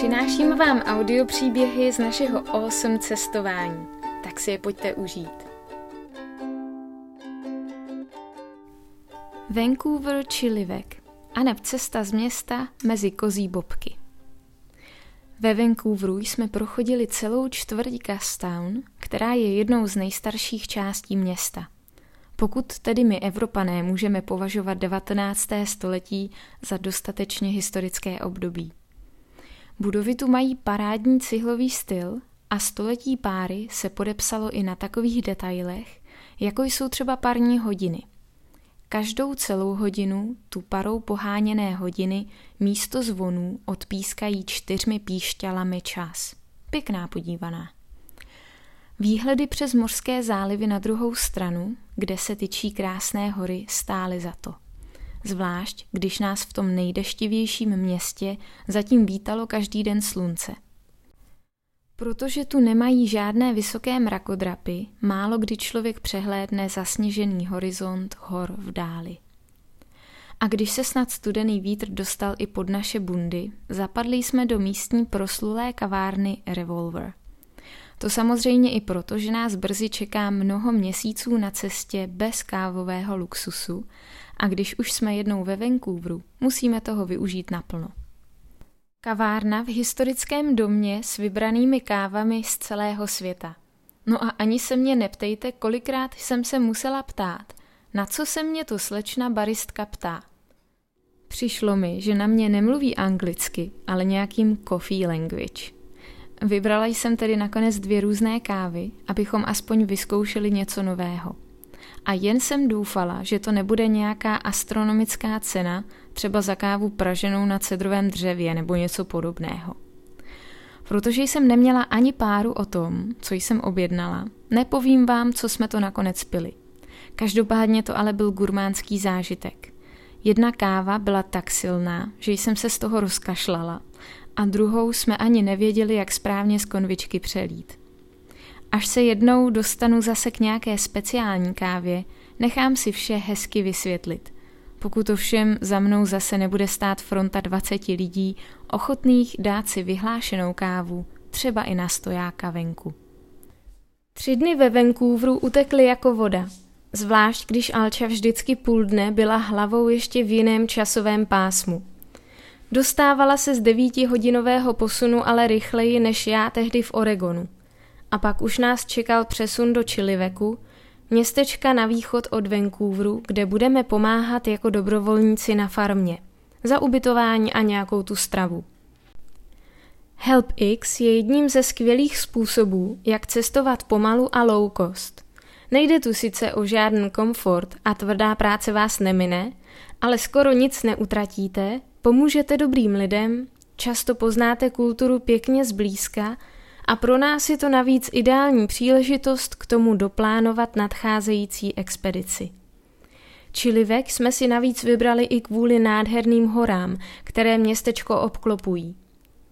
Přináším vám audio příběhy z našeho awesome cestování. Tak si je pojďte užít. Vancouver Chilivek a neb cesta z města mezi kozí bobky. Ve Vancouveru jsme prochodili celou čtvrť Gastown, která je jednou z nejstarších částí města. Pokud tedy my Evropané můžeme považovat 19. století za dostatečně historické období. Budovy tu mají parádní cihlový styl a století páry se podepsalo i na takových detailech, jako jsou třeba parní hodiny. Každou celou hodinu tu parou poháněné hodiny místo zvonů odpískají čtyřmi píšťalami čas. Pěkná podívaná. Výhledy přes mořské zálivy na druhou stranu, kde se tyčí krásné hory, stály za to zvlášť když nás v tom nejdeštivějším městě zatím vítalo každý den slunce. Protože tu nemají žádné vysoké mrakodrapy, málo kdy člověk přehlédne zasněžený horizont hor v dáli. A když se snad studený vítr dostal i pod naše bundy, zapadli jsme do místní proslulé kavárny Revolver. To samozřejmě i proto, že nás brzy čeká mnoho měsíců na cestě bez kávového luxusu a když už jsme jednou ve Vancouveru, musíme toho využít naplno. Kavárna v historickém domě s vybranými kávami z celého světa. No a ani se mě neptejte, kolikrát jsem se musela ptát, na co se mě to slečna baristka ptá. Přišlo mi, že na mě nemluví anglicky, ale nějakým coffee language. Vybrala jsem tedy nakonec dvě různé kávy, abychom aspoň vyzkoušeli něco nového a jen jsem doufala, že to nebude nějaká astronomická cena, třeba za kávu praženou na cedrovém dřevě nebo něco podobného. Protože jsem neměla ani páru o tom, co jsem objednala, nepovím vám, co jsme to nakonec pili. Každopádně to ale byl gurmánský zážitek. Jedna káva byla tak silná, že jsem se z toho rozkašlala a druhou jsme ani nevěděli, jak správně z konvičky přelít. Až se jednou dostanu zase k nějaké speciální kávě, nechám si vše hezky vysvětlit. Pokud to všem za mnou zase nebude stát fronta 20 lidí, ochotných dát si vyhlášenou kávu, třeba i na stojáka venku. Tři dny ve Vancouveru utekly jako voda, zvlášť když Alča vždycky půl dne byla hlavou ještě v jiném časovém pásmu. Dostávala se z devítihodinového posunu ale rychleji než já tehdy v Oregonu – a pak už nás čekal přesun do Chiliveku, městečka na východ od Vancouveru, kde budeme pomáhat jako dobrovolníci na farmě, za ubytování a nějakou tu stravu. HelpX je jedním ze skvělých způsobů, jak cestovat pomalu a low cost. Nejde tu sice o žádný komfort a tvrdá práce vás nemine, ale skoro nic neutratíte, pomůžete dobrým lidem, často poznáte kulturu pěkně zblízka a pro nás je to navíc ideální příležitost k tomu doplánovat nadcházející expedici. Čilivek jsme si navíc vybrali i kvůli nádherným horám, které městečko obklopují.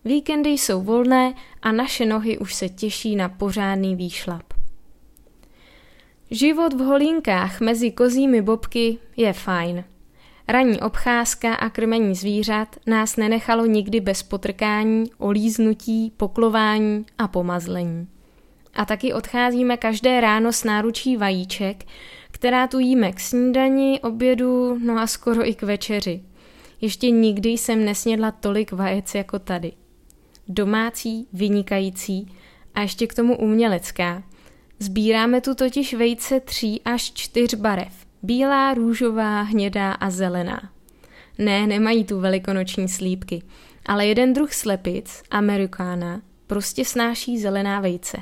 Víkendy jsou volné a naše nohy už se těší na pořádný výšlap. Život v holinkách mezi kozími bobky je fajn – Ranní obcházka a krmení zvířat nás nenechalo nikdy bez potrkání, olíznutí, poklování a pomazlení. A taky odcházíme každé ráno s náručí vajíček, která tu jíme k snídani, obědu, no a skoro i k večeři. Ještě nikdy jsem nesnědla tolik vajec jako tady. Domácí, vynikající a ještě k tomu umělecká. Sbíráme tu totiž vejce tří až čtyř barev. Bílá, růžová, hnědá a zelená. Ne, nemají tu velikonoční slípky, ale jeden druh slepic, amerikána, prostě snáší zelená vejce.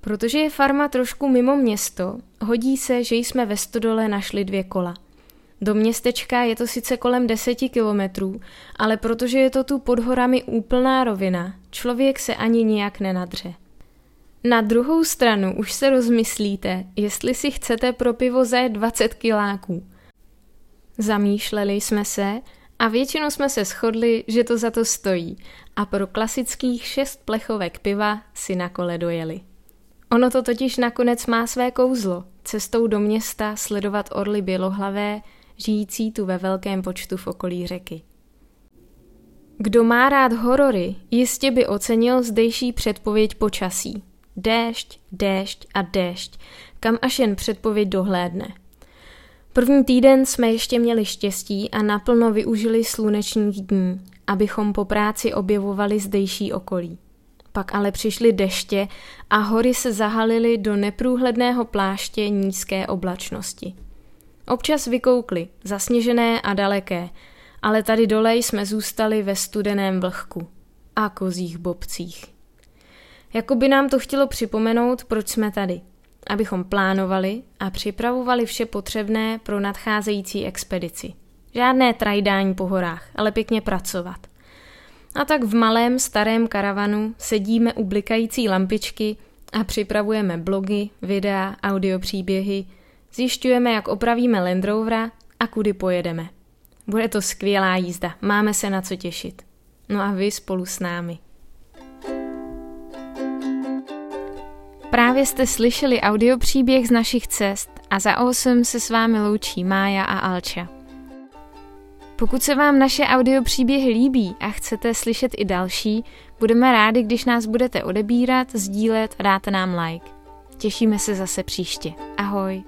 Protože je farma trošku mimo město, hodí se, že jsme ve stodole našli dvě kola. Do městečka je to sice kolem deseti kilometrů, ale protože je to tu pod horami úplná rovina, člověk se ani nijak nenadře. Na druhou stranu už se rozmyslíte, jestli si chcete pro pivo zajet 20 kiláků. Zamýšleli jsme se a většinou jsme se shodli, že to za to stojí a pro klasických šest plechovek piva si na kole dojeli. Ono to totiž nakonec má své kouzlo, cestou do města sledovat orly bělohlavé, žijící tu ve velkém počtu v okolí řeky. Kdo má rád horory, jistě by ocenil zdejší předpověď počasí. Déšť, déšť a déšť, kam až jen předpověď dohlédne. První týden jsme ještě měli štěstí a naplno využili slunečních dní, abychom po práci objevovali zdejší okolí. Pak ale přišly deště a hory se zahalily do neprůhledného pláště nízké oblačnosti. Občas vykoukly, zasněžené a daleké, ale tady dole jsme zůstali ve studeném vlhku a kozích bobcích. Jako by nám to chtělo připomenout, proč jsme tady. Abychom plánovali a připravovali vše potřebné pro nadcházející expedici. Žádné trajdání po horách, ale pěkně pracovat. A tak v malém starém karavanu sedíme u blikající lampičky a připravujeme blogy, videa, audiopříběhy, zjišťujeme, jak opravíme Land Rovera a kudy pojedeme. Bude to skvělá jízda, máme se na co těšit. No a vy spolu s námi. Právě jste slyšeli audiopříběh z našich cest a za 8 se s vámi loučí Mája a Alča. Pokud se vám naše audiopříběhy líbí a chcete slyšet i další, budeme rádi, když nás budete odebírat, sdílet, dáte nám like. Těšíme se zase příště. Ahoj.